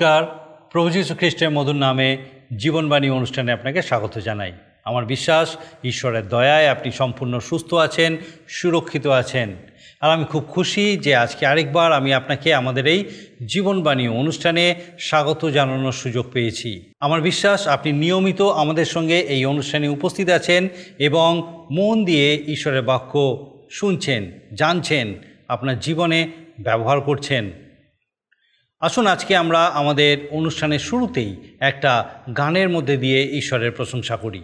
নমস্কার। প্রভু যীশু খ্রিস্টের মধুর নামে জীবনবাণী অনুষ্ঠানে আপনাকে স্বাগত জানাই। আমার বিশ্বাস, ঈশ্বরের দয়ায় আপনি সম্পূর্ণ সুস্থ আছেন, সুরক্ষিত আছেন। আর আমি খুব খুশি যে আজকে আরেকবার আমি আপনাকে আমাদের এই জীবনবাণী অনুষ্ঠানে স্বাগত জানানোর সুযোগ পেয়েছি। আমার বিশ্বাস, আপনি নিয়মিত আমাদের সঙ্গে এই অনুষ্ঠানে উপস্থিত আছেন এবং মন দিয়ে ঈশ্বরের বাক্য শুনছেন, জানছেন, আপনার জীবনে ব্যবহার করছেন। আসুন আজকে আমরা আমাদের অনুষ্ঠানের শুরুতেই একটা গানের মধ্যে দিয়ে ঈশ্বরের প্রশংসা করি।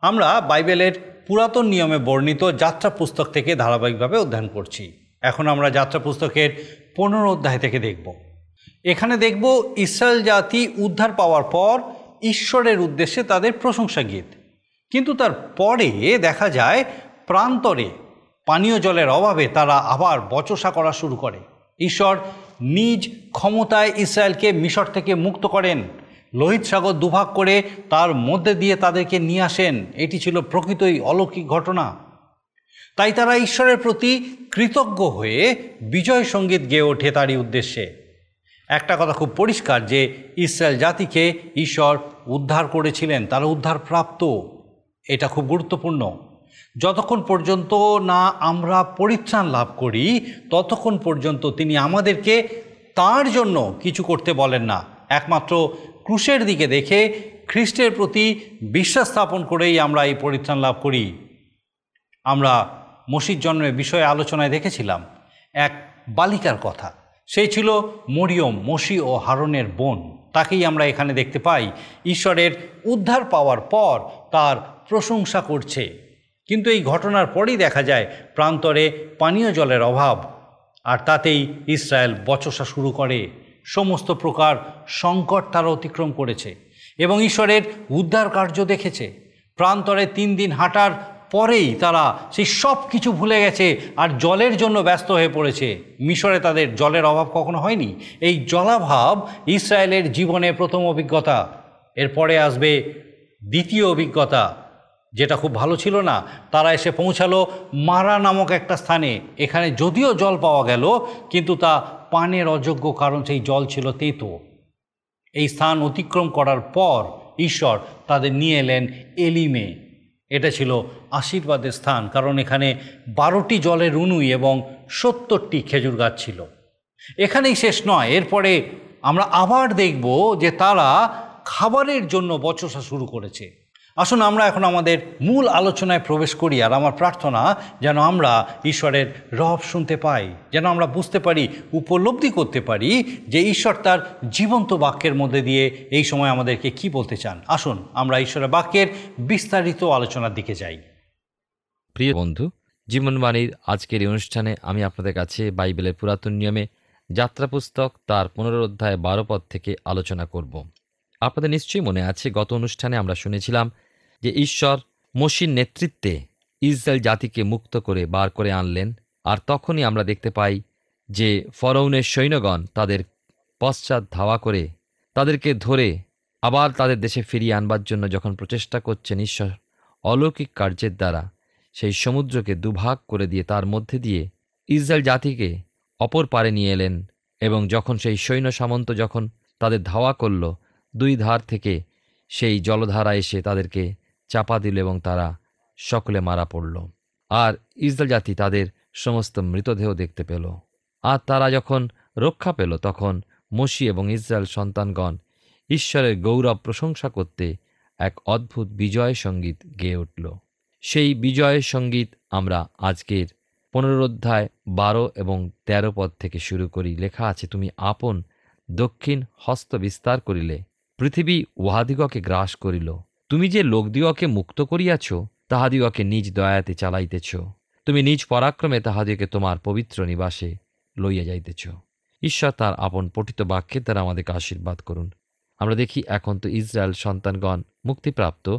আমরা বাইবেলের পুরাতন নিয়মে বর্ণিত যাত্রা পুস্তক থেকে ধারাবাহিকভাবে অধ্যয়ন করছি। এখন আমরা যাত্রা পুস্তকের পনেরো অধ্যায় থেকে দেখব। এখানে দেখব ইসরায়েল জাতি উদ্ধার পাওয়ার পর ঈশ্বরের উদ্দেশ্যে তাদের প্রশংসা গীত। কিন্তু তার পরে দেখা যায় প্রান্তরে পানীয় জলের অভাবে তারা আবার বচসা করা শুরু করে। ঈশ্বর নিজ ক্ষমতায় ইসরায়েলকে মিশর থেকে মুক্ত করেন। লোহিত সাগর দুভাগ করে তার মধ্যে দিয়ে তাদেরকে নিয়ে আসেন। এটি ছিল প্রকৃতই অলৌকিক ঘটনা। তাই তারা ঈশ্বরের প্রতি কৃতজ্ঞ হয়ে বিজয় সংগীত গেয়ে ওঠে তারই উদ্দেশ্যে। একটা কথা খুব পরিষ্কার যে ইসরায়েল জাতিকে ঈশ্বর উদ্ধার করেছিলেন, তারা উদ্ধার প্রাপ্ত। এটা খুব গুরুত্বপূর্ণ। যতক্ষণ পর্যন্ত না আমরা পরিত্রাণ লাভ করি, ততক্ষণ পর্যন্ত তিনি আমাদেরকে তার জন্য কিছু করতে বলেন না। একমাত্র ক্রুশের দিকে দেখে খ্রিস্টের প্রতি বিশ্বাস স্থাপন করেই আমরা এই পরিত্রাণ লাভ করি। আমরা মসির জন্মের বিষয়ে আলোচনায় দেখেছিলাম এক বালিকার কথা। সেই ছিল মরিয়ম, মসি ও হারনের বোন। তাকেই আমরা এখানে দেখতে পাই। ঈশ্বরের উদ্ধার পাওয়ার পর তার প্রশংসা করছে। কিন্তু এই ঘটনার পরেই দেখা যায় প্রান্তরে পানীয় জলের অভাব। আর তাতেই ইসরায়েল বচসা শুরু করে। সমস্ত প্রকার সংকট তারা অতিক্রম করেছে এবং ঈশ্বরের উদ্ধার কার্য দেখেছে। প্রান্তরে তিন দিন হাঁটার পরেই তারা সেই সব কিছু ভুলে গেছে আর জলের জন্য ব্যস্ত হয়ে পড়েছে। মিশরে তাদের জলের অভাব কখনো হয়নি। এই জলাভাব ইসরায়েলের জীবনে প্রথম অভিজ্ঞতা। এরপরে আসবে দ্বিতীয় অভিজ্ঞতা। যেটা খুব ভালো ছিল না। তারা এসে পৌঁছালো মারা নামক একটা স্থানে। এখানে যদিও জল পাওয়া গেল, কিন্তু তা পানের অযোগ্য কারণ সেই জল ছিল তেতো। এই স্থান অতিক্রম করার পর ঈশ্বর তাদের নিয়ে এলেন এলিমে। এটা ছিল আশীর্বাদের স্থান, কারণ এখানে বারোটি জলের উনুই এবং সত্তরটি খেজুর গাছ ছিল। এখানেই শেষ নয়, এরপরে আমরা আবার দেখব যে তারা খাবারের জন্য বচসা শুরু করেছে। আসুন আমরা এখন আমাদের মূল আলোচনায় প্রবেশ করি আর আমার প্রার্থনা যেন আমরা ঈশ্বরের রব শুনতে পাই, যেন আমরা বুঝতে পারি, উপলব্ধি করতে পারি যে ঈশ্বর তার জীবন্ত বাক্যের মধ্যে দিয়ে এই সময় আমাদেরকে কি বলতে চান। আসুন আমরা ঈশ্বরের বাক্যের বিস্তারিত আলোচনার দিকে যাই। প্রিয় বন্ধু, জীবনবাণীর আজকের এই অনুষ্ঠানে আমি আপনাদের কাছে বাইবেলের পুরাতন নিয়মে যাত্রা পুস্তক তার পনেরো অধ্যায় বারো পদ থেকে আলোচনা করব। আপনাদের নিশ্চয়ই মনে আছে, গত অনুষ্ঠানে আমরা শুনেছিলাম যে ঈশ্বর মসির নেতৃত্বে ইসরায়েল জাতিকে মুক্ত করে বার করে আনলেন। আর তখনই আমরা দেখতে পাই যে ফরৌনের সৈন্যগণ তাদের পশ্চাৎ ধাওয়া করে তাদেরকে ধরে আবার তাদের দেশে ফিরিয়ে আনবার জন্য যখন প্রচেষ্টা করছেন, ঈশ্বর অলৌকিক কার্যের দ্বারা সেই সমুদ্রকে দুভাগ করে দিয়ে তার মধ্যে দিয়ে ইসরায়েল জাতিকে অপর পারে নিয়ে এলেন। এবং যখন সেই সৈন্য সামন্ত যখন তাদের ধাওয়া করল দুই ধার থেকে সেই জলধারা এসে তাদেরকে চাপা দিল এবং তারা সকলে মারা পড়ল। আর ইসরায়েল জাতি তাদের সমস্ত মৃতদেহ দেখতে পেল। আর তারা যখন রক্ষা পেল, তখন মসি এবং ইসরায়েল সন্তানগণ ঈশ্বরের গৌরব প্রশংসা করতে এক অদ্ভুত বিজয় সংগীত গেয়ে উঠল। সেই বিজয় সংগীত আমরা আজকের পুনরোধ্যায় বারো এবং তেরো পদ থেকে শুরু করি। লেখা আছে, তুমি আপন দক্ষিণ হস্ত বিস্তার করিলে পৃথিবী উহাদিগকে গ্রাস করিল। তুমি যে লোকদিগকে মুক্ত করিয়াছ, তাহাদিগকে নিজ দয়াতে চালাইতেছ। তুমি নিজ পরাক্রমে তাহাদিগকে তোমার পবিত্র নিবাসে লইয়া যাইতেছ। ঈশ্বর তার আপন পঠিত বাক্যের দ্বারা আমাদেরকে আশীর্বাদ করুন। আমরা দেখি এখন তো ইসরায়েল সন্তানগণ মুক্তিপ্রাপ্ত,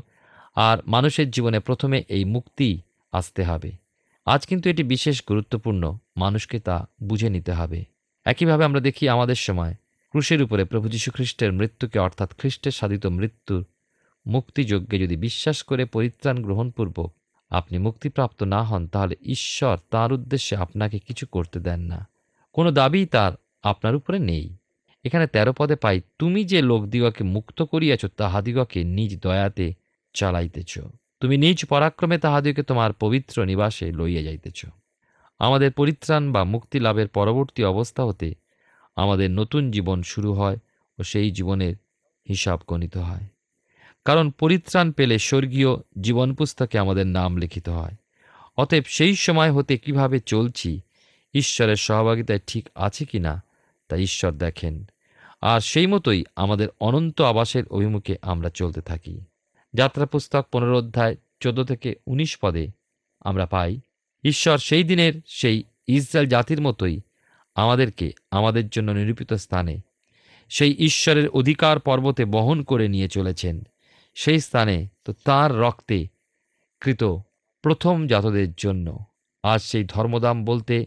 আর মানুষের জীবনে প্রথমে এই মুক্তি আসতে হবে। আজ কিন্তু এটি বিশেষ গুরুত্বপূর্ণ, মানুষকে তা বুঝে নিতে হবে। একইভাবে আমরা দেখি আমাদের সময় ক্রুশের উপরে প্রভু যীশু খ্রিস্টের মৃত্যুকে অর্থাৎ খ্রিস্টের সাধিত মৃত্যুর মুক্তিযজ্ঞে যদি বিশ্বাস করে পরিত্রাণ গ্রহণপূর্বক আপনি মুক্তিপ্রাপ্ত না হন, তাহলে ঈশ্বর তার উদ্দেশ্যে আপনাকে কিছু করতে দেন না। কোনো দাবি তার আপনার উপরে নেই। এখানে তেরো পদে পাই, তুমি যে লোকদিগকে মুক্ত করিয়াছ তাহাদিগকে নিজ দয়াতে চালাইতেছ। তুমি নিজ পরাক্রমে তাহাদিগকে তোমার পবিত্র নিবাসে লইয়া যাইতেছ। আমাদের পরিত্রাণ বা মুক্তি লাভের পরবর্তী অবস্থা হতে আমাদের নতুন জীবন শুরু হয় ও সেই জীবনের হিসাব গণিত হয়। কারণ পরিত্রাণ পেলে স্বর্গীয় জীবন পুস্তকে আমাদের নাম লিখিত হয়। অতএব সেই সময় হতে কীভাবে চলছি, ঈশ্বরের সহভাগিতায় ঠিক আছে কি না, তা ঈশ্বর দেখেন। আর সেই মতোই আমাদের অনন্ত আবাসের অভিমুখে আমরা চলতে থাকি। যাত্রা পুস্তক পনেরো অধ্যায় চোদ্দ থেকে ১৯ পদে আমরা পাই, ঈশ্বর সেই দিনের সেই ইসরায়েল জাতির মতোই আমাদেরকে আমাদের জন্য নিরূপিত স্থানে সেই ঈশ্বরের অধিকার পর্বতে বহন করে নিয়ে চলেছেন। সেই স্থানে তো তার রক্তে কৃত প্রথম জাতদের জন্য। আজ সেই ধর্মদাম বলতে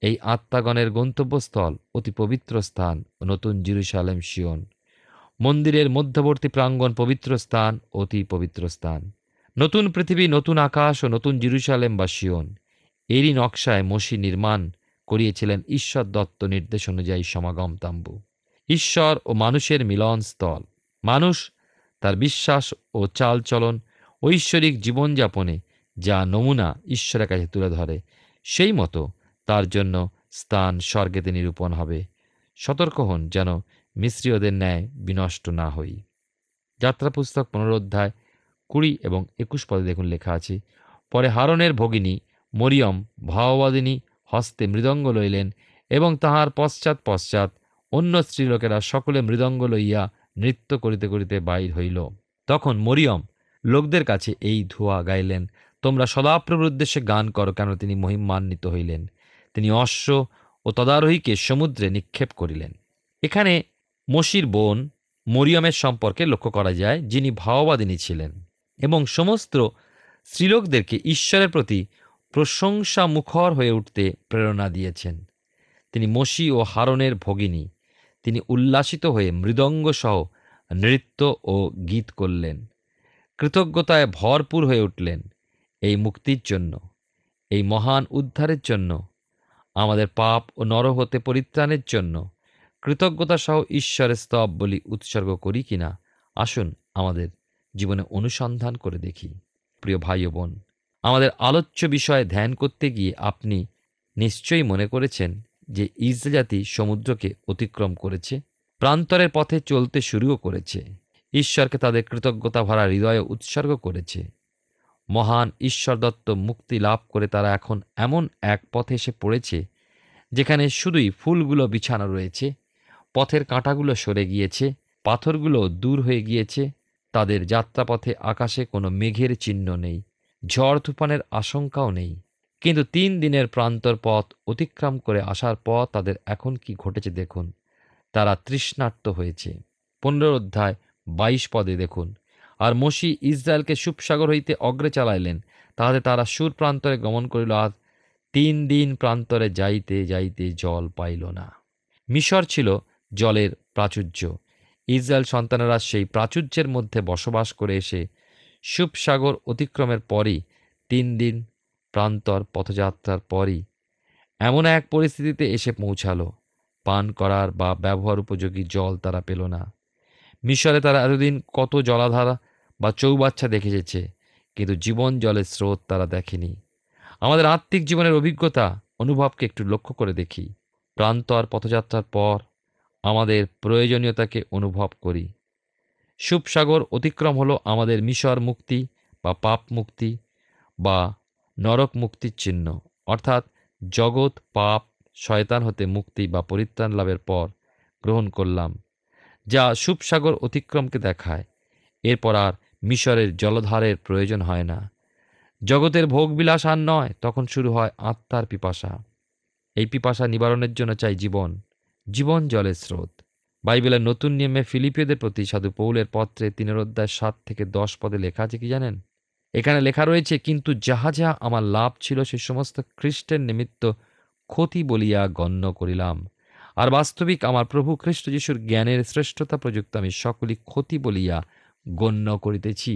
এই আত্মাগণের গন্তব্যস্থল অতি পবিত্র স্থান ও নতুন জিরুসালেম শিওন মন্দিরের মধ্যবর্তী প্রাঙ্গণ পবিত্র স্থান, অতি পবিত্র স্থান। নতুন পৃথিবী, নতুন আকাশ ও নতুন জিরুসালেম বা শিওন এরই নকশায় মসি নির্মাণ করিয়েছিলেন ঈশ্বর দত্ত নির্দেশ অনুযায়ী সমাগম তাম্বু। ঈশ্বর ও মানুষের মিলনস্থল। মানুষ, তার বিশ্বাস ও চালচলন, ঐশ্বরিক জীবনযাপনে যা নমুনা ঈশ্বরের কাছে তুলে ধরে, সেই মতো তার জন্য স্থান স্বর্গেতে নিরূপণ হবে। সতর্ক হন যেন মিশ্রীয়দের ন্যায় বিনষ্ট না হই। যাত্রা পুস্তক পনেরো অধ্যায় কুড়ি এবং একুশ পদে দেখুন লেখা আছে, পরে হারনের ভগিনী মরিয়ম, ভাওবাদিনী হস্তে মৃদঙ্গ লইলেন এবং তাহার পশ্চাৎ পশ্চাৎ অন্য স্ত্রীলোকেরা সকলে মৃদঙ্গ লইয়া নৃত্য করিতে করিতে বাইর হইল। তখন মরিয়ম, লোকদের কাছে এই ধোয়া গাইলেন, তোমরা সদাপ্রভুর উদ্দেশ্যে গান করো কেন তিনি মহিমান্বিত হইলেন। তিনি অশ্ব ও তদারোহীকে সমুদ্রে নিক্ষেপ করিলেন। এখানে মসির বোন মরিয়মের সম্পর্কে লক্ষ্য করা যায়, যিনি ভাওবাদিনী ছিলেন এবং সমস্ত স্ত্রীলোকদেরকে ঈশ্বরের প্রতি প্রশংসা মুখর হয়ে উঠতে প্রেরণা দিয়েছেন। তিনি মসি ও হারনের ভগিনী। তিনি উল্লাসিত হয়ে মৃদঙ্গ সহ নৃত্য ও গীত করলেন। কৃতজ্ঞতায় ভরপুর হয়ে উঠলেন এই মুক্তির জন্য, এই মহান উদ্ধারের জন্য, আমাদের পাপ ও নর হতে পরিত্রাণের জন্য। কৃতজ্ঞতা সহ ঈশ্বরের স্তব বলি উৎসর্গ করি কিনা, আসুন আমাদের জীবনে অনুসন্ধান করে দেখি। প্রিয় ভাই বোন আমাদের আলোচ্য বিষয়ে ধ্যান করতে গিয়ে আপনি নিশ্চয়ই মনে করেছেন যে ইসরায়েল জাতি সমুদ্রকে অতিক্রম করেছে, প্রান্তরের পথে চলতে শুরুও করেছে, ঈশ্বরকে তাদের কৃতজ্ঞতা ভরা হৃদয়ে উৎসর্গ করেছে। মহান ঈশ্বর দত্ত মুক্তি লাভ করে তারা এখন এমন এক পথে এসে পড়েছে, যেখানে শুধুই ফুলগুলো বিছানো রয়েছে, পথের কাঁটাগুলো সরে গিয়েছে, পাথরগুলো দূর হয়ে গিয়েছে, তাদের যাত্রাপথে আকাশে কোনো মেঘের চিহ্ন নেই। ঝড় তুফানের আশঙ্কাও নেই। কিন্তু তিন দিনের প্রান্তর পথ অতিক্রম করে আসার পর তাদের এখন কি ঘটেছে দেখুন। তারা তৃষ্ণার্ত হয়েছে। পনেরো অধ্যায় বাইশ পদে দেখুন। আর মসি ইসরায়েলকে সুপসাগর হইতে অগ্রে চালাইলেন। তাহাতে তারা সুর প্রান্তরে গমন করিল, আর তিন দিন প্রান্তরে যাইতে যাইতে জল পাইল না। মিশর ছিল জলের প্রাচুর্য। ইসরায়েল সন্তানেরা সেই প্রাচুর্যের মধ্যে বসবাস করে এসে সুপসাগর অতিক্রমের পরই, তিন দিন প্রান্তর পথযাত্রার পরই, এমন এক পরিস্থিতিতে এসে পৌঁছালো। পান করার বা ব্যবহার উপযোগী জল তারা পেল না। মিশরে তারা এতদিন কত জলাধারা বা চৌবাচ্চা দেখে এসেছে কিন্তু জীবন জলের স্রোত তারা দেখেনি। আমাদের আত্মিক জীবনের অভিজ্ঞতা, অনুভবকে একটু লক্ষ্য করে দেখি। প্রান্তর পথযাত্রার পর আমাদের প্রয়োজনীয়তাকে অনুভব করি। সুপসাগর অতিক্রম হলো আমাদের মিশর মুক্তি বা পাপ মুক্তি বা নরক মুক্তির চিহ্ন। অর্থাৎ জগৎ, পাপ, শয়তান হতে মুক্তি বা পরিত্রাণ লাভের পর গ্রহণ করলাম, যা সুপসাগর অতিক্রমকে দেখায়। এরপর আর মিশরের জলধারের প্রয়োজন হয় না। জগতের ভোগবিলাস আর নয়, তখন শুরু হয় আত্মার পিপাসা। এই পিপাসা নিবারণের জন্য চাই জীবন। জীবন জলের স্রোত। বাইবেলের নতুন নিয়মে ফিলিপিয়দের প্রতি সাধু পৌলের পত্রে তিনের অধ্যায় সাত থেকে দশ পদে লেখা আছে কি জানেন? এখানে লেখা রয়েছে, কিন্তু যাহা যাহা আমার লাভ ছিল সে সমস্ত খ্রিস্টের নিমিত্ত ক্ষতি বলিয়া গণ্য করিলাম। আর বাস্তবিক আমার প্রভু খ্রিস্ট যিশুর জ্ঞানের শ্রেষ্ঠতা প্রযুক্ত আমি সকলই ক্ষতি বলিয়া গণ্য করিতেছি।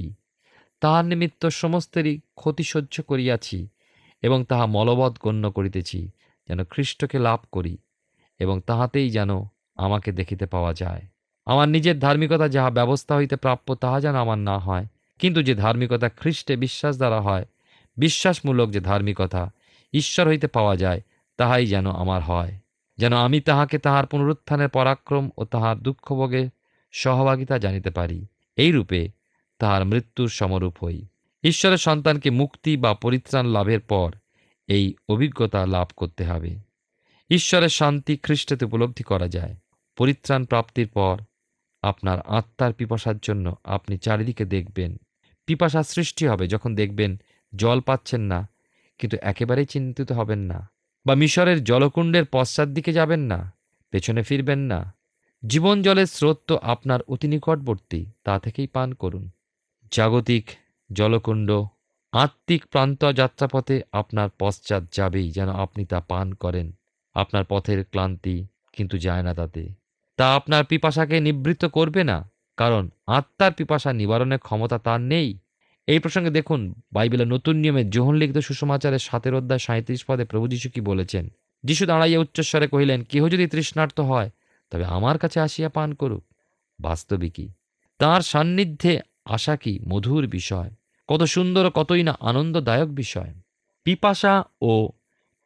তাহার নিমিত্ত সমস্তেরই ক্ষতি সহ্য করিয়াছি এবং তাহা মলবৎ গণ্য করিতেছি, যেন খ্রিস্টকে লাভ করি এবং তাহাতেই যেন আমাকে দেখিতে পাওয়া যায়। আমার নিজের ধার্মিকতা যাহা ব্যবস্থা হইতে প্রাপ্য, তাহা যেন আমার না হয়। কিন্তু যে ধার্মিকতা খ্রিস্টে বিশ্বাস দ্বারা হয়, বিশ্বাসমূলক যে ধার্মিকতা ঈশ্বর হইতে পাওয়া যায়, তাহাই যেন আমার হয়। যেন আমি তাহাকে তাহার পুনরুত্থানের পরাক্রম ও তাহার দুঃখভোগে সহভাগিতা জানিতে পারি, এই রূপে তাহার মৃত্যুর সমরূপ হই। ঈশ্বরের সন্তানকে মুক্তি বা পরিত্রাণ লাভের পর এই অভিজ্ঞতা লাভ করতে হবে। ঈশ্বরের শান্তি খ্রিস্টেতে উপলব্ধি করা যায়। পরিত্রাণ প্রাপ্তির পর আপনার আত্মার পিপাসার জন্য আপনি চারিদিকে দেখবেন। পিপাসা সৃষ্টি হবে যখন দেখবেন জল পাচ্ছেন না, কিন্তু একেবারেই চিন্তিত হবেন না বা মিশরের জলকুণ্ডের পশ্চাৎ দিকে যাবেন না, পেছনে ফিরবেন না। জীবন জলের স্রোত তো আপনার অতি নিকটবর্তী, তা থেকেই পান করুন। জাগতিক জলকুণ্ড, আত্মিক প্রান্ত যাত্রাপথে আপনার পশ্চাৎ যাবেই যেন আপনি তা পান করেন। আপনার পথের ক্লান্তি কিন্তু যায় না তাতে। তা আপনার পিপাসাকে নিবৃত্ত করবে না, কারণ আত্মার পিপাসা নিবারণের ক্ষমতা তার নেই। এই প্রসঙ্গে দেখুন, বাইবেলের নতুন নিয়মে যোহন লিখিত সুষমাচারের সাতের অধ্যায় সাঁত্রিশ পদে প্রভু যীশু কি বলেছেন? যীশু দাঁড়াইয়া উচ্চস্বরে কহিলেন, কেহ যদি তৃষ্ণার্ত হয়, তবে আমার কাছে আসিয়া পান করুক। বাস্তবিকই তাঁর সান্নিধ্যে আসা কি মধুর বিষয়? কত সুন্দর কতই না আনন্দদায়ক বিষয়? পিপাসা ও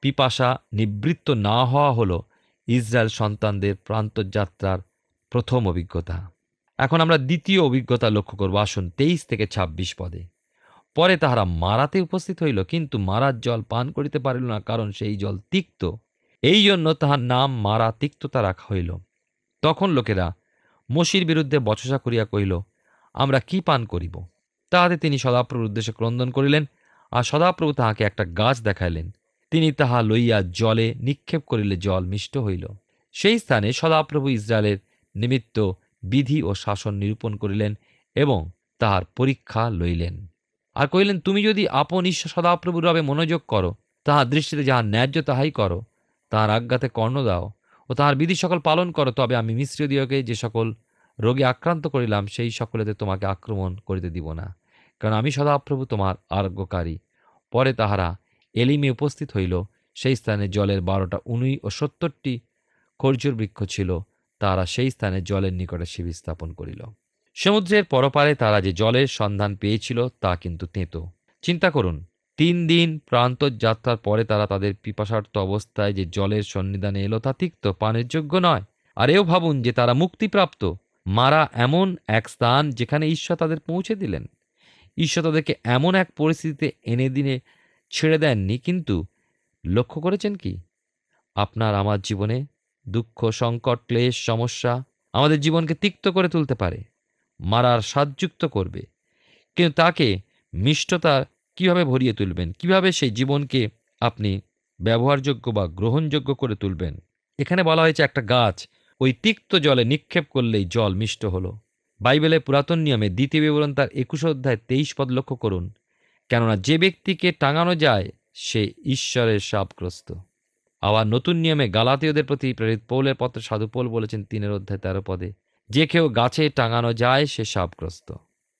পিপাসা নিবৃত্ত না হওয়া হল ইসরায়েল সন্তানদের প্রান্তযাত্রার প্রথম অভিজ্ঞতা। এখন আমরা দ্বিতীয় অভিজ্ঞতা লক্ষ্য করব। আসুন তেইশ থেকে ২৬ পদে। পরে তাহারা মারাতে উপস্থিত হইল, কিন্তু মারার জল পান করিতে পারিল না, কারণ সেই জল তিক্ত। এই জন্য তাহার নাম মারা তিক্ততা রাখা হইল। তখন লোকেরা মসির বিরুদ্ধে বচসা করিয়া কহিল, আমরা কি পান করিব? তাহাতে তিনি সদাপ্রভুর উদ্দেশ্যে ক্রন্দন করিলেন আর সদাপ্রভু তাহাকে একটা গাছ দেখাইলেন। তিনি তাহা লইয়া জলে নিক্ষেপ করিলে জল মিষ্ট হইল। সেই স্থানে সদাপ্রভু ইসরায়েলের নিমিত্ত বিধি ও শাসন নিরূপণ করিলেন এবং তাহার পরীক্ষা লইলেন। আর কহিলেন, তুমি যদি আপন ঈশ্বর সদাপ্রভুর রবে মনোযোগ করো, তাহার দৃষ্টিতে যাহা ন্যায্য তাহাই করো। তাহার আজ্ঞাতে কর্ণ দাও ও তাহার বিধি সকল পালন করো, তবে আমি মিশ্রীয়দিওকে যে সকল রোগে আক্রান্ত করিলাম, সেই সকলেতে তোমাকে আক্রমণ করিতে দিব না। কারণ আমি সদাপ্রভু তোমার আরোগ্যকারী পরে তাহারা এলিমে উপস্থিত হইল। সেই স্থানে জলের বারোটা উনুই ও সত্তরটি খর্জুর বৃক্ষ ছিল। তারা সেই স্থানে জলের নিকটে শিবির স্থাপন করিল। সমুদ্রের পরপারে তারা যে জলের সন্ধান পেয়েছিল, তা কিন্তু তেঁতো। চিন্তা করুন, তিন দিন প্রান্তর যাত্রার পরে তারা তাদের পিপাসার্থ অবস্থায় যে জলের সন্নিধানে এলো, তা তিক্ত পানের যোগ্য নয়। আর এও ভাবুন যে তারা মুক্তিপ্রাপ্ত। মারা এমন এক স্থান যেখানে ঈশ্বর তাদের পৌঁছে দিলেন। ঈশ্বর তাদেরকে এমন এক পরিস্থিতিতে এনে দিনে ছেড়ে দেননি, কিন্তু লক্ষ্য করেছেন কি? আপনার আমার জীবনে দুঃখ, সংকট, ক্লেশ, সমস্যা আমাদের জীবনকে তিক্ত করে তুলতে পারে, মারার স্বাদযুক্ত করবে। কিন্তু তাকে মিষ্টতা কীভাবে ভরিয়ে তুলবেন? কীভাবে সেই জীবনকে আপনি ব্যবহারযোগ্য বা গ্রহণযোগ্য করে তুলবেন? এখানে বলা হয়েছে একটা গাছ ওই তিক্ত জলে নিক্ষেপ করলেই জল মিষ্ট হলো। বাইবেলের পুরাতন নিয়মে দ্বিতীয় বিবরণ তার একুশ অধ্যায় তেইশ পদ লক্ষ্য করুন। কেননা যে ব্যক্তিকে টাঙানো যায়, সে ঈশ্বরের সাপগ্রস্ত। আবার নতুন নিয়মে গালাতীয়দের প্রতি প্রেরিত পৌলের পত্রে সাধু পৌল বলেছেন তিনের অধ্যায় তেরো পদে, যে কেউ গাছে টাঙানো যায়, সে সাপগ্রস্ত।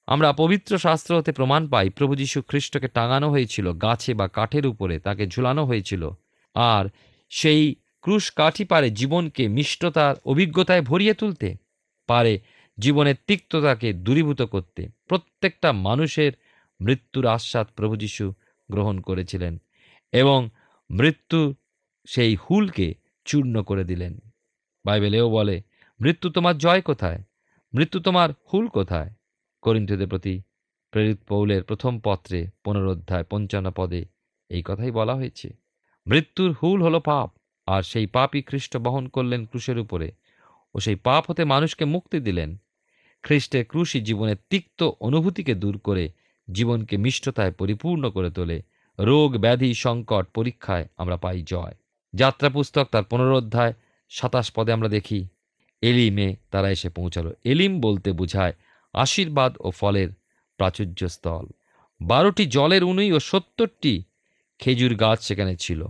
আমরা পবিত্র শাস্ত্র হতে প্রমাণ পাই, প্রভু যীশু খ্রিস্টকে টাঙানো হয়েছিল, গাছে বা কাঠের উপরে তাকে ঝুলানো হয়েছিল। আর সেই ক্রুশ কাঠি পারে জীবনকে মিষ্টতার অভিজ্ঞতায় ভরিয়ে তুলতে, পারে জীবনের তিক্ততাকে দূরীভূত করতে। প্রত্যেকটা মানুষের মৃত্যুর আশ্বাদ প্রভু যীশু গ্রহণ করেছিলেন এবং মৃত্যু সেই হুলকে চূর্ণ করে দিলেন। বাইবেলেও বলে, মৃত্যু তোমার জয় কোথায়? মৃত্যু তোমার হুল কোথায়? করিন্থদের প্রতি প্রেরিত পৌলের প্রথম পত্রে পুনরোধ্যায় পঞ্চান্ন পদে এই কথাই বলা হয়েছে, মৃত্যুর হুল হলো পাপ, আর সেই পাপই খ্রিস্ট বহন করলেন ক্রুশের উপরে ও সেই পাপ হতে মানুষকে মুক্তি দিলেন। খ্রিস্টের ক্রুশই জীবনের তিক্ত অনুভূতিকে দূর করে জীবনকে মিষ্টতায় পরিপূর্ণ করে তোলে। রোগ, ব্যাধি, সংকট, পরীক্ষায় আমরা পাই জয়। যাত্রা পুস্তক তার পুনরোধ্যায় সাতাশ পদে আমরা দেখি, এলিমে তারা এসে পৌঁছালো। এলিম বলতে বোঝায় আশীর্বাদ ও ফলের প্রাচুর্য স্থল। বারোটি জলের উনুই ও সত্তরটি খেজুর গাছ সেখানে ছিল।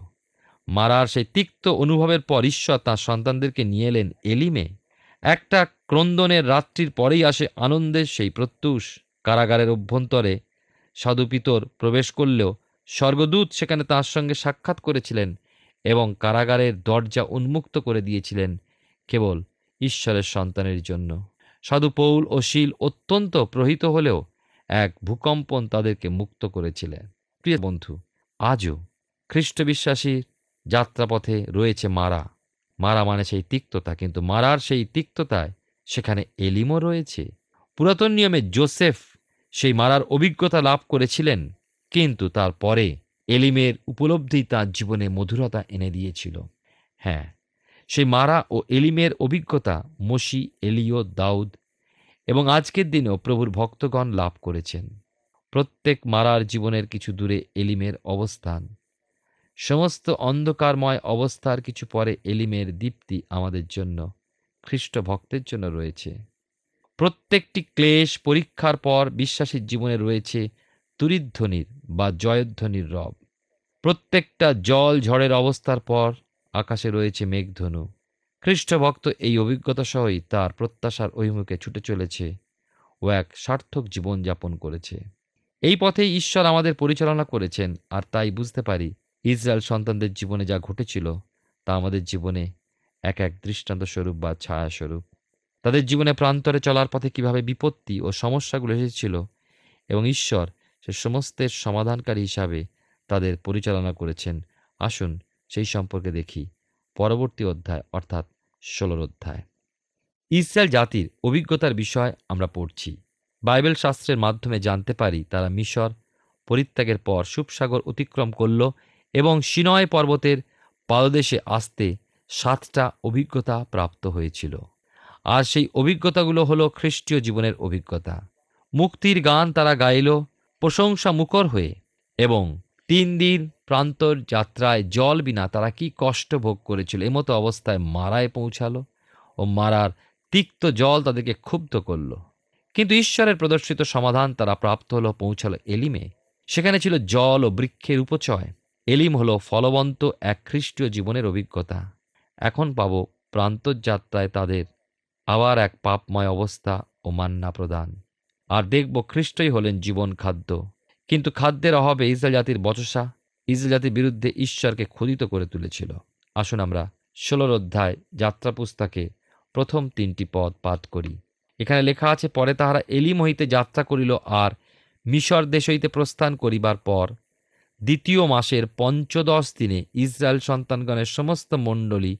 মারার সেই তিক্ত অনুভবের পর ঈশ্বর তাঁর সন্তানদেরকে নিয়ে এলেন এলিমে। একটা ক্রন্দনের রাত্রির পরেই আসে আনন্দের সেই প্রত্যুষ কারাগারের অভ্যন্তরে সাধুপিতর প্রবেশ করলেও স্বর্গদূত সেখানে তাঁর সঙ্গে সাক্ষাৎ করেছিলেন এবং কারাগারের দরজা উন্মুক্ত করে দিয়েছিলেন কেবল ঈশ্বরের সন্তানের জন্য। সাধু পৌল ও শিল অত্যন্ত প্রহিত হলেও এক ভূকম্পন তাদেরকে মুক্ত করেছিলেন। প্রিয় বন্ধু, আজও খ্রিস্ট বিশ্বাসীর যাত্রাপথে রয়েছে মারা। মারা মানে সেই তিক্ততা, কিন্তু মারার সেই তিক্ততায় সেখানে এলিমও রয়েছে। পুরাতন নিয়মে জোসেফ সেই মারার অভিজ্ঞতা লাভ করেছিলেন, কিন্তু তারপরে এলিমের উপলব্ধি তার জীবনে মধুরতা এনে দিয়েছিল। হ্যাঁ সেই মারা ও এলিমের অভিজ্ঞতা মসি এলিও দাউদ এবং আজকের দিনেও প্রভুর ভক্তগণ লাভ করেছেন। প্রত্যেক মারার জীবনের কিছু দূরে এলিমের অবস্থান। সমস্ত অন্ধকারময় অবস্থার কিছু পরে এলিমের দীপ্তি আমাদের জন্য খ্রিস্ট ভক্তের জন্য রয়েছে। প্রত্যেকটি ক্লেশ পরীক্ষার পর বিশ্বাসীর জীবনে রয়েছে তুরিধ্বনির বা জয়ধ্বনির রব। প্রত্যেকটা জল ঝড়ের অবস্থার পর আকাশে রয়েছে মেঘধনু। খ্রিস্টভক্ত এই অভিজ্ঞতা সহই তার প্রত্যাশার অভিমুখে ছুটে চলেছে ও এক সার্থক জীবনযাপন করেছে। এই পথেই ঈশ্বর আমাদের পরিচালনা করেছেন আর তাই বুঝতে পারি ইসরায়েল সন্তানদের জীবনে যা ঘটেছিল তা আমাদের জীবনে এক এক দৃষ্টান্ত স্বরূপ বা ছায়া স্বরূপ তাদের জীবনে প্রান্তরে চলার পথে কীভাবে বিপত্তি ও সমস্যাগুলো এসেছিল এবং ঈশ্বর সে সমস্তের সমাধানকারী হিসাবে তাদের পরিচালনা করেছেন। আসুন সেই সম্পর্কে দেখি। পরবর্তী অধ্যায়, অর্থাৎ ষোলোর অধ্যায়। ইসরায়েল জাতির অভিজ্ঞতার বিষয় আমরা পড়ছি। বাইবেল শাস্ত্রের মাধ্যমে জানতে পারি তারা মিশর পরিত্যাগের পর সুপসাগর অতিক্রম করল এবং সিনয় পর্বতের পাদদেশে আসতে সাতটা অভিজ্ঞতা প্রাপ্ত হয়েছিল। আর সেই অভিজ্ঞতাগুলো হলো খ্রিস্টীয় জীবনের অভিজ্ঞতা। মুক্তির গান তারা গাইল প্রশংসা মুখর হয়ে এবং তিন দিন প্রান্তর যাত্রায় জল বিনা তারা কি কষ্ট ভোগ করেছিল এমতো অবস্থায় মারায় পৌঁছালো ও মারার তিক্ত জল তাদেরকে ক্ষুব্ধ করল। কিন্তু ঈশ্বরের প্রদর্শিত সমাধান তারা প্রাপ্ত হলো, পৌঁছালো এলিমে। সেখানে ছিল জল ও বৃক্ষের উপচয়। এলিম হলো ফলবন্ত এক খ্রিস্টীয় জীবনের অভিজ্ঞতা। এখন পাব প্রান্তযাত্রায় তাদের আবার এক পাপময় অবস্থা ও মান্না প্রদান। আর দেখব খ্রিস্টই হলেন জীবন খাদ্য। কিন্তু খাদ্যের অভাবে ইসরায়েল জাতির বচসা, ইসরায়েল জাতির বিরুদ্ধে ঈশ্বরকে ক্ষুদিত করে তুলেছিল। আসুন আমরা ষোলোর অধ্যায় যাত্রা পুস্তকে প্রথম তিনটি পদ পাঠ করি। এখানে লেখা আছে, পরে তাহারা এলিম হইতে যাত্রা করিল আর মিশর দেশ হইতে প্রস্থান করিবার পর দ্বিতীয় মাসের পঞ্চদশ দিনে ইসরায়েল সন্তানগণের সমস্ত মণ্ডলী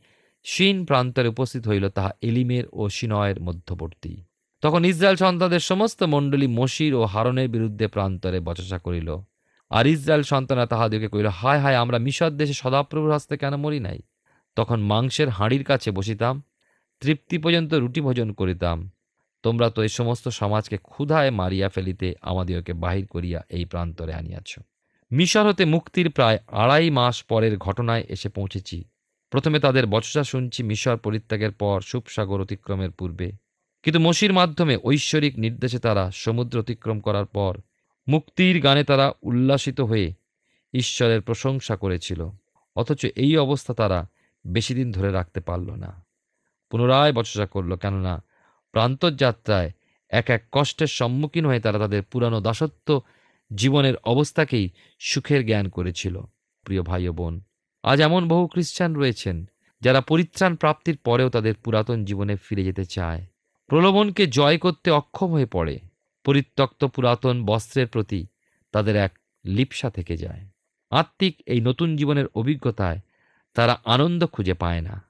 শিন প্রান্তরে উপস্থিত হইল তাহা এলিমের ও সিনয়ের মধ্যবর্তী। তখন ইসরায়েল সন্তানদের সমস্ত মণ্ডলী মশির ও হারনের বিরুদ্ধে প্রান্তরে বচসা করিল। আর ইসরায়েল সন্তানরা তাহাদিকে কহিল, হায় হায়, আমরা মিশর দেশে সদাপ্রভুর হস্তে কেন মরি নাই? তখন মাংসের হাঁড়ির কাছে বসিতাম, তৃপ্তি পর্যন্ত রুটি ভোজন করিতাম। তোমরা তো এই সমস্ত সমাজকে ক্ষুধায় মারিয়া ফেলিতে আমাদিওকে বাহির করিয়া এই প্রান্তরে আনিয়াছ। মিশর হতে মুক্তির প্রায় আড়াই মাস পরের ঘটনায় এসে পৌঁছেছি। প্রথমে তাদের বচসা শুনছি মিশর পরিত্যাগের পর সুপসাগর অতিক্রমের পূর্বে। কিন্তু মসির মাধ্যমে ঐশ্বরিক নির্দেশে তারা সমুদ্র অতিক্রম করার পর মুক্তির গানে তারা উল্লাসিত হয়ে ঈশ্বরের প্রশংসা করেছিল। অথচ এই অবস্থা তারা বেশি দিন ধরে রাখতে পারল না। পুনরায় বচসা করল, কেননা প্রান্তযাত্রায় এক এক কষ্টের সম্মুখীন হয়ে তারা তাদের পুরানো দাসত্ব জীবনের অবস্থাকেই সুখের জ্ঞান করেছিল। প্রিয় ভাই বোন আজ এমন বহু খ্রিস্টান রয়েছেন যারা পরিত্রাণ প্রাপ্তির পরেও তাদের পুরাতন জীবনে ফিরে যেতে চায়। প্রলোভনকে জয় করতে অক্ষম হয়ে পড়ে, পরিত্যক্ত পুরাতন বস্ত্রের প্রতি তাদের এক লিপসা থেকে যায়। আত্মিক এই নতুন জীবনের অভিজ্ঞতায় তারা আনন্দ খুঁজে পায় না।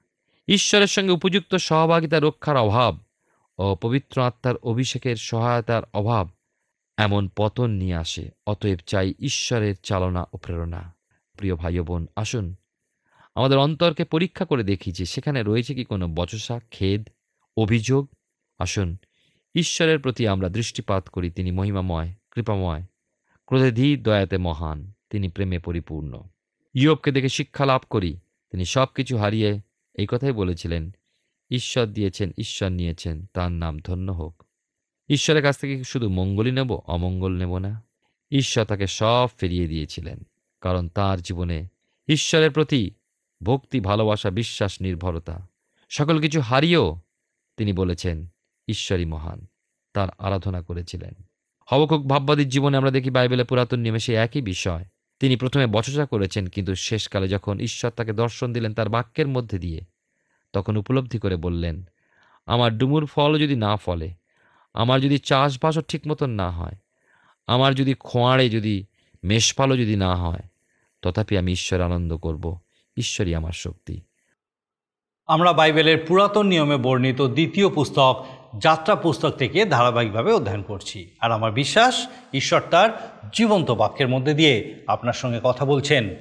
ঈশ্বরের সঙ্গে উপযুক্ত সহভাগিতা রক্ষার অভাব ও পবিত্র আত্মার অভিষেকের সহায়তার অভাব এমন পতন নিয়ে আসে, অতএব চাই ঈশ্বরের চালনা ও প্রেরণা। প্রিয় ভাই বোন আসুন আমাদের অন্তরকে পরীক্ষা করে দেখি যে সেখানে রয়েছে কি কোনো বচসা, খেদ, অভিযোগ। আসুন, ঈশ্বরের প্রতি আমরা দৃষ্টিপাত করি, তিনি মহিমাময়, কৃপাময় ক্রোধে ধীর দয়াতে মহান, তিনি প্রেমে পরিপূর্ণ। ইয়বকে দেখে শিক্ষা লাভ করি, তিনি সব কিছু হারিয়ে এই কথাই বলেছিলেন, ঈশ্বর দিয়েছেন, ঈশ্বর নিয়েছেন, তার নাম ধন্য হোক। ঈশ্বরের কাছ থেকে শুধু মঙ্গলই নেব, অমঙ্গল নেব না? ঈশ্বর তাকে সব ফিরিয়ে দিয়েছিলেন। কারণ তার জীবনে ঈশ্বরের প্রতি ভক্তি, ভালোবাসা, বিশ্বাস, নির্ভরতা, সকল কিছু হারিয়েও তিনি বলেছেন, ঈশ্বরই মহান। তার আরাধনা করেছিলেন। হবকুক ভাববাদীর জীবনে আমরা দেখি বাইবেলে পুরাতন নিয়মে সেই একই বিষয়। তিনি প্রথমে বচসা করেছেন, কিন্তু শেষকালে যখন ঈশ্বর তাকে দর্শন দিলেন তার বাক্যের মধ্যে দিয়ে, তখন উপলব্ধি করে বললেন, আমার ডুমুর ফল যদি না ফলে, আমার যদি চাষবাসও ঠিক মতন না হয়, আমার যদি খোঁয়াড়ে যদি মেষপালও যদি না হয় তথাপি আমি ঈশ্বর আনন্দ করব। ঈশ্বরই আমার শক্তি। আমরা বাইবেলের পুরাতন নিয়মে বর্ণিত দ্বিতীয় পুস্তক, যাত্রা পুস্তক থেকে ধারাবাহিকভাবে অধ্যয়ন করছি। আর আমার বিশ্বাস, ঈশ্বর তার জীবন্ত বাক্যের মধ্যে দিয়ে আপনার সঙ্গে কথা বলছেন।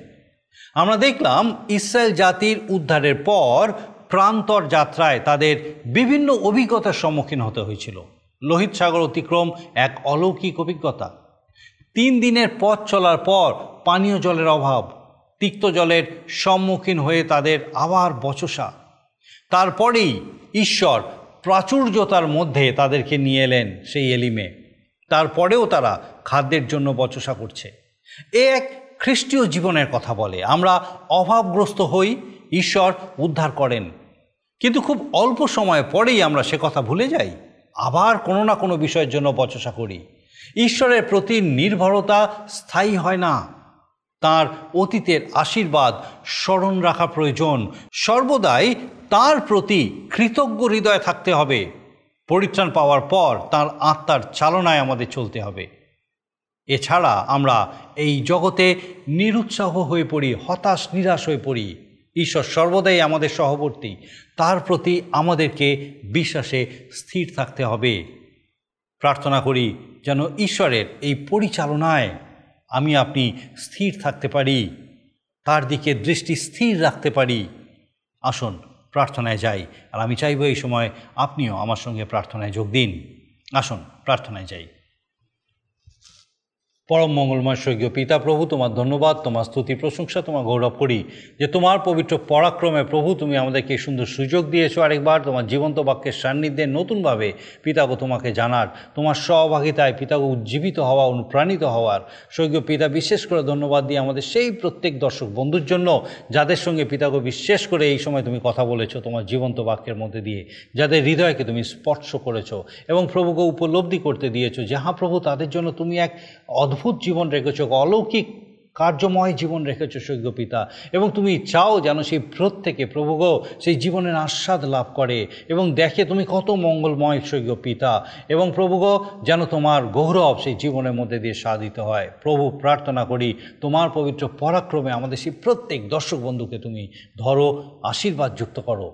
আমরা দেখলাম, ইসরায়েল জাতির উদ্ধারের পর প্রান্তর যাত্রায় তাদের বিভিন্ন অভিজ্ঞতার সম্মুখীন হতে হয়েছিল। লোহিত সাগর অতিক্রম এক অলৌকিক অভিজ্ঞতা। তিন দিনের পথ চলার পর পানীয় জলের অভাব, তিক্ত জলের সম্মুখীন হয়ে তাদের আবার বচসা। তারপরেই ঈশ্বর প্রাচুর্যতার মধ্যে তাদেরকে নিয়ে এলেন সেই এলিমে। তারপরেও তারা খাদ্যের জন্য বচসা করছে। এ এক খ্রিস্টীয় জীবনের কথা বলে। আমরা অভাবগ্রস্ত হই, ঈশ্বর উদ্ধার করেন। কিন্তু খুব অল্প সময় পরেই আমরা সে কথা ভুলে যাই। আবার কোনো না কোনো বিষয়ের জন্য বচসা করি। ঈশ্বরের প্রতি নির্ভরতা স্থায়ী হয় না। তার অতীতের আশীর্বাদ স্মরণ রাখা প্রয়োজন। সর্বদাই তার প্রতি কৃতজ্ঞ হৃদয় থাকতে হবে। পরিত্রাণ পাওয়ার পর তার আত্মার চালনায় আমাদের চলতে হবে। এছাড়া আমরা এই জগতে নিরুৎসাহ হয়ে পড়ি, হতাশ, নিরাশ হয়ে পড়ি। ঈশ্বর সর্বদাই আমাদের সহবর্তী। তার প্রতি আমাদেরকে বিশ্বাসে স্থির থাকতে হবে। প্রার্থনা করি যেন ঈশ্বরের এই পরিচালনায় আমি আপনি স্থির থাকতে পারি, তার দিকে দৃষ্টি স্থির রাখতে পারি। আসুন, প্রার্থনায় যাই। আর আমি চাইব এই সময় আপনিও আমার সঙ্গে প্রার্থনায় যোগ দিন। আসুন, প্রার্থনায় যাই। পরম মঙ্গলময় স্বর্গীয় পিতা প্রভু, তোমার ধন্যবাদ, তোমার স্তুতি, প্রশংসা, তোমার গৌরব করি যে তোমার পবিত্র পরাক্রমে প্রভু, তুমি আমাদেরকে সুন্দর সুযোগ দিয়েছ আরেকবার, তোমার জীবন্ত বাক্যের সান্নিধ্যে নতুনভাবে পিতাগো তোমাকে জানার, তোমার সহভাগিতায় পিতাগো উজ্জীবিত হওয়া, অনুপ্রাণিত হওয়ার। স্বর্গীয় পিতা, বিশেষ করে ধন্যবাদ দিয়ে আমাদের সেই প্রত্যেক দর্শক বন্ধুর জন্য, যাদের সঙ্গে পিতাগো বিশেষ করে এই সময় তুমি কথা বলেছ, তোমার জীবন্ত বাক্যের মধ্যে দিয়ে, যাদের হৃদয়কে তুমি স্পর্শ করেছ এবং প্রভুকে উপলব্ধি করতে দিয়েছ যাহা প্রভু, তাদের জন্য তুমি এক অদ্ভুত জীবন রেখেছো, অলৌকিক কার্যময় জীবন রেখেছো সৈক্য পিতা এবং তুমি চাও যেন সেই প্রত্যেকে প্রভুগ সেই জীবনের আস্বাদ লাভ করে এবং দেখে তুমি কত মঙ্গলময় সৈক্য পিতা এবং প্রভুগ যেন তোমার গৌরব সেই জীবনের মধ্যে দিয়ে সাধিত হয়। প্রভু, প্রার্থনা করি, তোমার পবিত্র পরাক্রমে আমাদের সেই প্রত্যেক দর্শক বন্ধুকে তুমি ধরো, আশীর্বাদ যুক্ত করো।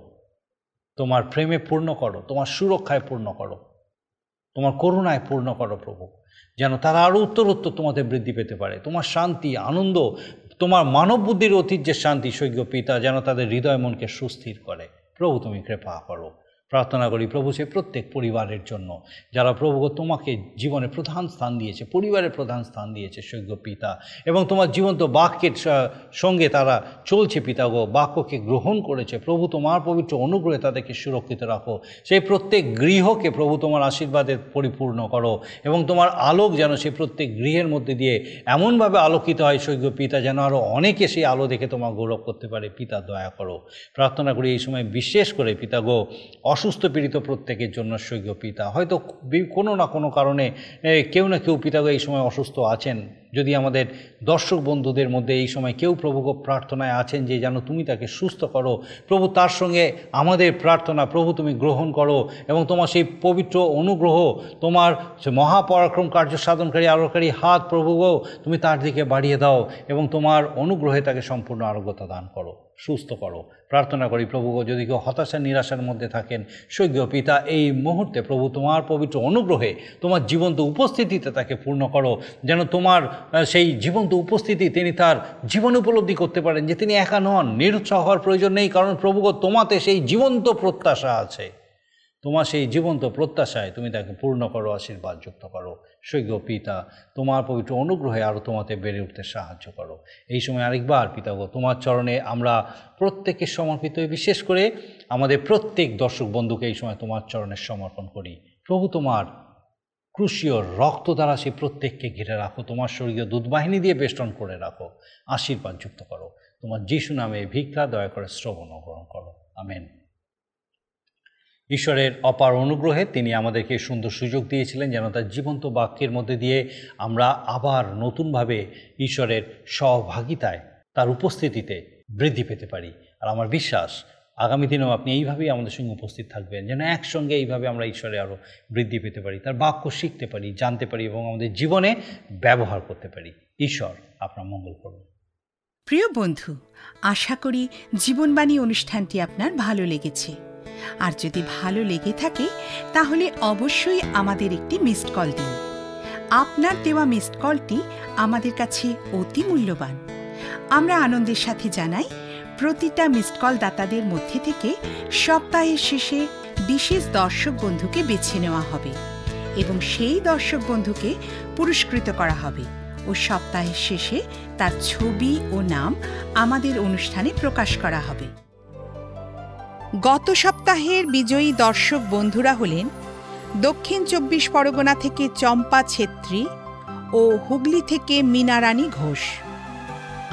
তোমার প্রেমে পূর্ণ করো, তোমার সুরক্ষায় পূর্ণ করো, তোমার করুণায় পূর্ণ করো প্রভু। যেন তারা আরও উত্তর উত্তর তোমাতে বৃদ্ধি পেতে পারে। তোমার শান্তি, আনন্দ, তোমার মানব বুদ্ধির অতীত যে শান্তি সৈক্য পিতা যেন তাদের হৃদয় মনকে সুস্থির করে। প্রভু তুমি কৃপা করো। প্রার্থনা করি, প্রভু, সে প্রত্যেক পরিবারের জন্য, যারা প্রভু তোমাকে জীবনে প্রধান স্থান দিয়েছে, পরিবারের প্রধান স্থান দিয়েছে, সৈক্য পিতা, এবং তোমার জীবন্ত বাক্যের সঙ্গে তারা চলছে পিতা গো, বাক্যকে গ্রহণ করেছে, প্রভু, তোমার পবিত্র অনুগ্রহে তাদেরকে সুরক্ষিত রাখো, সেই প্রত্যেক গৃহকে প্রভু, তোমার আশীর্বাদে পরিপূর্ণ করো, এবং তোমার আলোক যেন সেই প্রত্যেক গৃহের মধ্যে দিয়ে এমনভাবে আলোকিত হয়, সৈক্য পিতা, যেন আরও অনেকে সেই আলো দেখে তোমার গৌরব করতে পারে, পিতা, দয়া করো। প্রার্থনা করি এই সময় বিশেষ করে পিতা গো অসুস্থ পীড়িত প্রত্যেকের জন্য সৈক্য পিতা। হয়তো কোনো না কোনো কারণে কেউ না কেউ পিতা এই সময় অসুস্থ আছেন। যদি আমাদের দর্শক বন্ধুদের মধ্যে এই সময় কেউ প্রভুকে প্রার্থনায় আছেন যে যেন তুমি তাকে সুস্থ করো, প্রভু তার সঙ্গে আমাদের প্রার্থনা, প্রভু তুমি গ্রহণ করো এবং তোমার সেই পবিত্র অনুগ্রহ, তোমার মহাপরাক্রম কার্য সাধনকারী আলোকারী হাত প্রভুগো তুমি তার দিকে বাড়িয়ে দাও এবং তোমার অনুগ্রহে তাকে সম্পূর্ণ আরোগ্যতা দান করো, সুস্থ করো। প্রার্থনা করি প্রভু, যদি কেউ হতাশা নিরাশার মধ্যে থাকেন, স্বর্গীয় পিতা, এই মুহূর্তে প্রভু তোমার পবিত্র অনুগ্রহে তোমার জীবন্ত উপস্থিতিতে তাকে পূর্ণ করো, যেন তোমার সেই জীবন্ত উপস্থিতি তিনি তার জীবন উপলব্ধি করতে পারেন যে তিনি একা নন, নিরুৎসাহ হওয়ার প্রয়োজন নেই, কারণ প্রভুগ তোমাতে সেই জীবন্ত প্রত্যাশা আছে। তোমার সেই জীবন্ত প্রত্যাশায় তুমি তাকে পূর্ণ করো, আশীর্বাদ যুক্ত করো। সৈক্য পিতা, তোমার পবিত্র অনুগ্রহে আরও তোমাতে বেড়ে উঠতে সাহায্য করো। এই সময় আরেকবার পিতাগো তোমার চরণে আমরা প্রত্যেকের সমর্পিত বিশেষ করে আমাদের প্রত্যেক দর্শক বন্ধুকে এই সময় তোমার চরণে সমর্পণ করি। প্রভু তোমার ক্রুশীয় রক্ত দ্বারা সেই প্রত্যেককে ঘিরে রাখো। তোমার শরীরে দুধবাহিনী দিয়ে বেষ্টন করে রাখো। আশীর্বাদ যুক্ত করো। তোমার যিশু নামে ভিক্ষা, দয়া করে শ্রবণ গ্রহণ করো। আমেন। ঈশ্বরের অপার অনুগ্রহে তিনি আমাদেরকে সুন্দর সুযোগ দিয়েছিলেন যেন তার জীবন্ত বাক্যের মধ্যে দিয়ে আমরা আবার নতুনভাবে ঈশ্বরের সহভাগিতায় তার উপস্থিতিতে বৃদ্ধি পেতে পারি। আর আমার বিশ্বাস আগামী দিনেও আপনি এইভাবেই আমাদের সঙ্গে উপস্থিত থাকবেন, যেন একসঙ্গে এইভাবে আমরা ঈশ্বরে আরও বৃদ্ধি পেতে পারি, তার বাক্য শিখতে পারি, জানতে পারি এবং আমাদের জীবনে ব্যবহার করতে পারি। ঈশ্বর আপনার মঙ্গল করুন। প্রিয় বন্ধু, আশা করি জীবনবাণী অনুষ্ঠানটি আপনার ভালো লেগেছে। আর যদি ভালো লেগে থাকে, তাহলে অবশ্যই আমাদের একটি মিসড কল দিন। আপনার দেওয়া মিসড কলটি আমাদের কাছে অতি মূল্যবান। আমরা আনন্দের সাথে জানাই প্রতিটা মিসড কল দাতাদের মধ্যে থেকে সপ্তাহের শেষে বিশেষ দর্শক বন্ধুকে বেছে নেওয়া হবে এবং সেই দর্শক বন্ধুকে পুরস্কৃত করা হবে ও সপ্তাহের শেষে তার ছবি ও নাম আমাদের অনুষ্ঠানে প্রকাশ করা হবে। গত সপ্তাহের বিজয়ী দর্শক বন্ধুরা হলেন দক্ষিণ চব্বিশ পরগনা থেকে চম্পা ছেত্রী ও হুগলি থেকে Minarani Ghosh.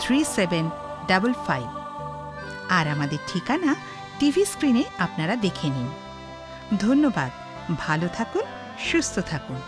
Three seven double five আর আমাদের ঠিকানা টিভি স্ক্রিনে আপনারা দেখে নিন। ধন্যবাদ। ভালো থাকুন, সুস্থ থাকুন।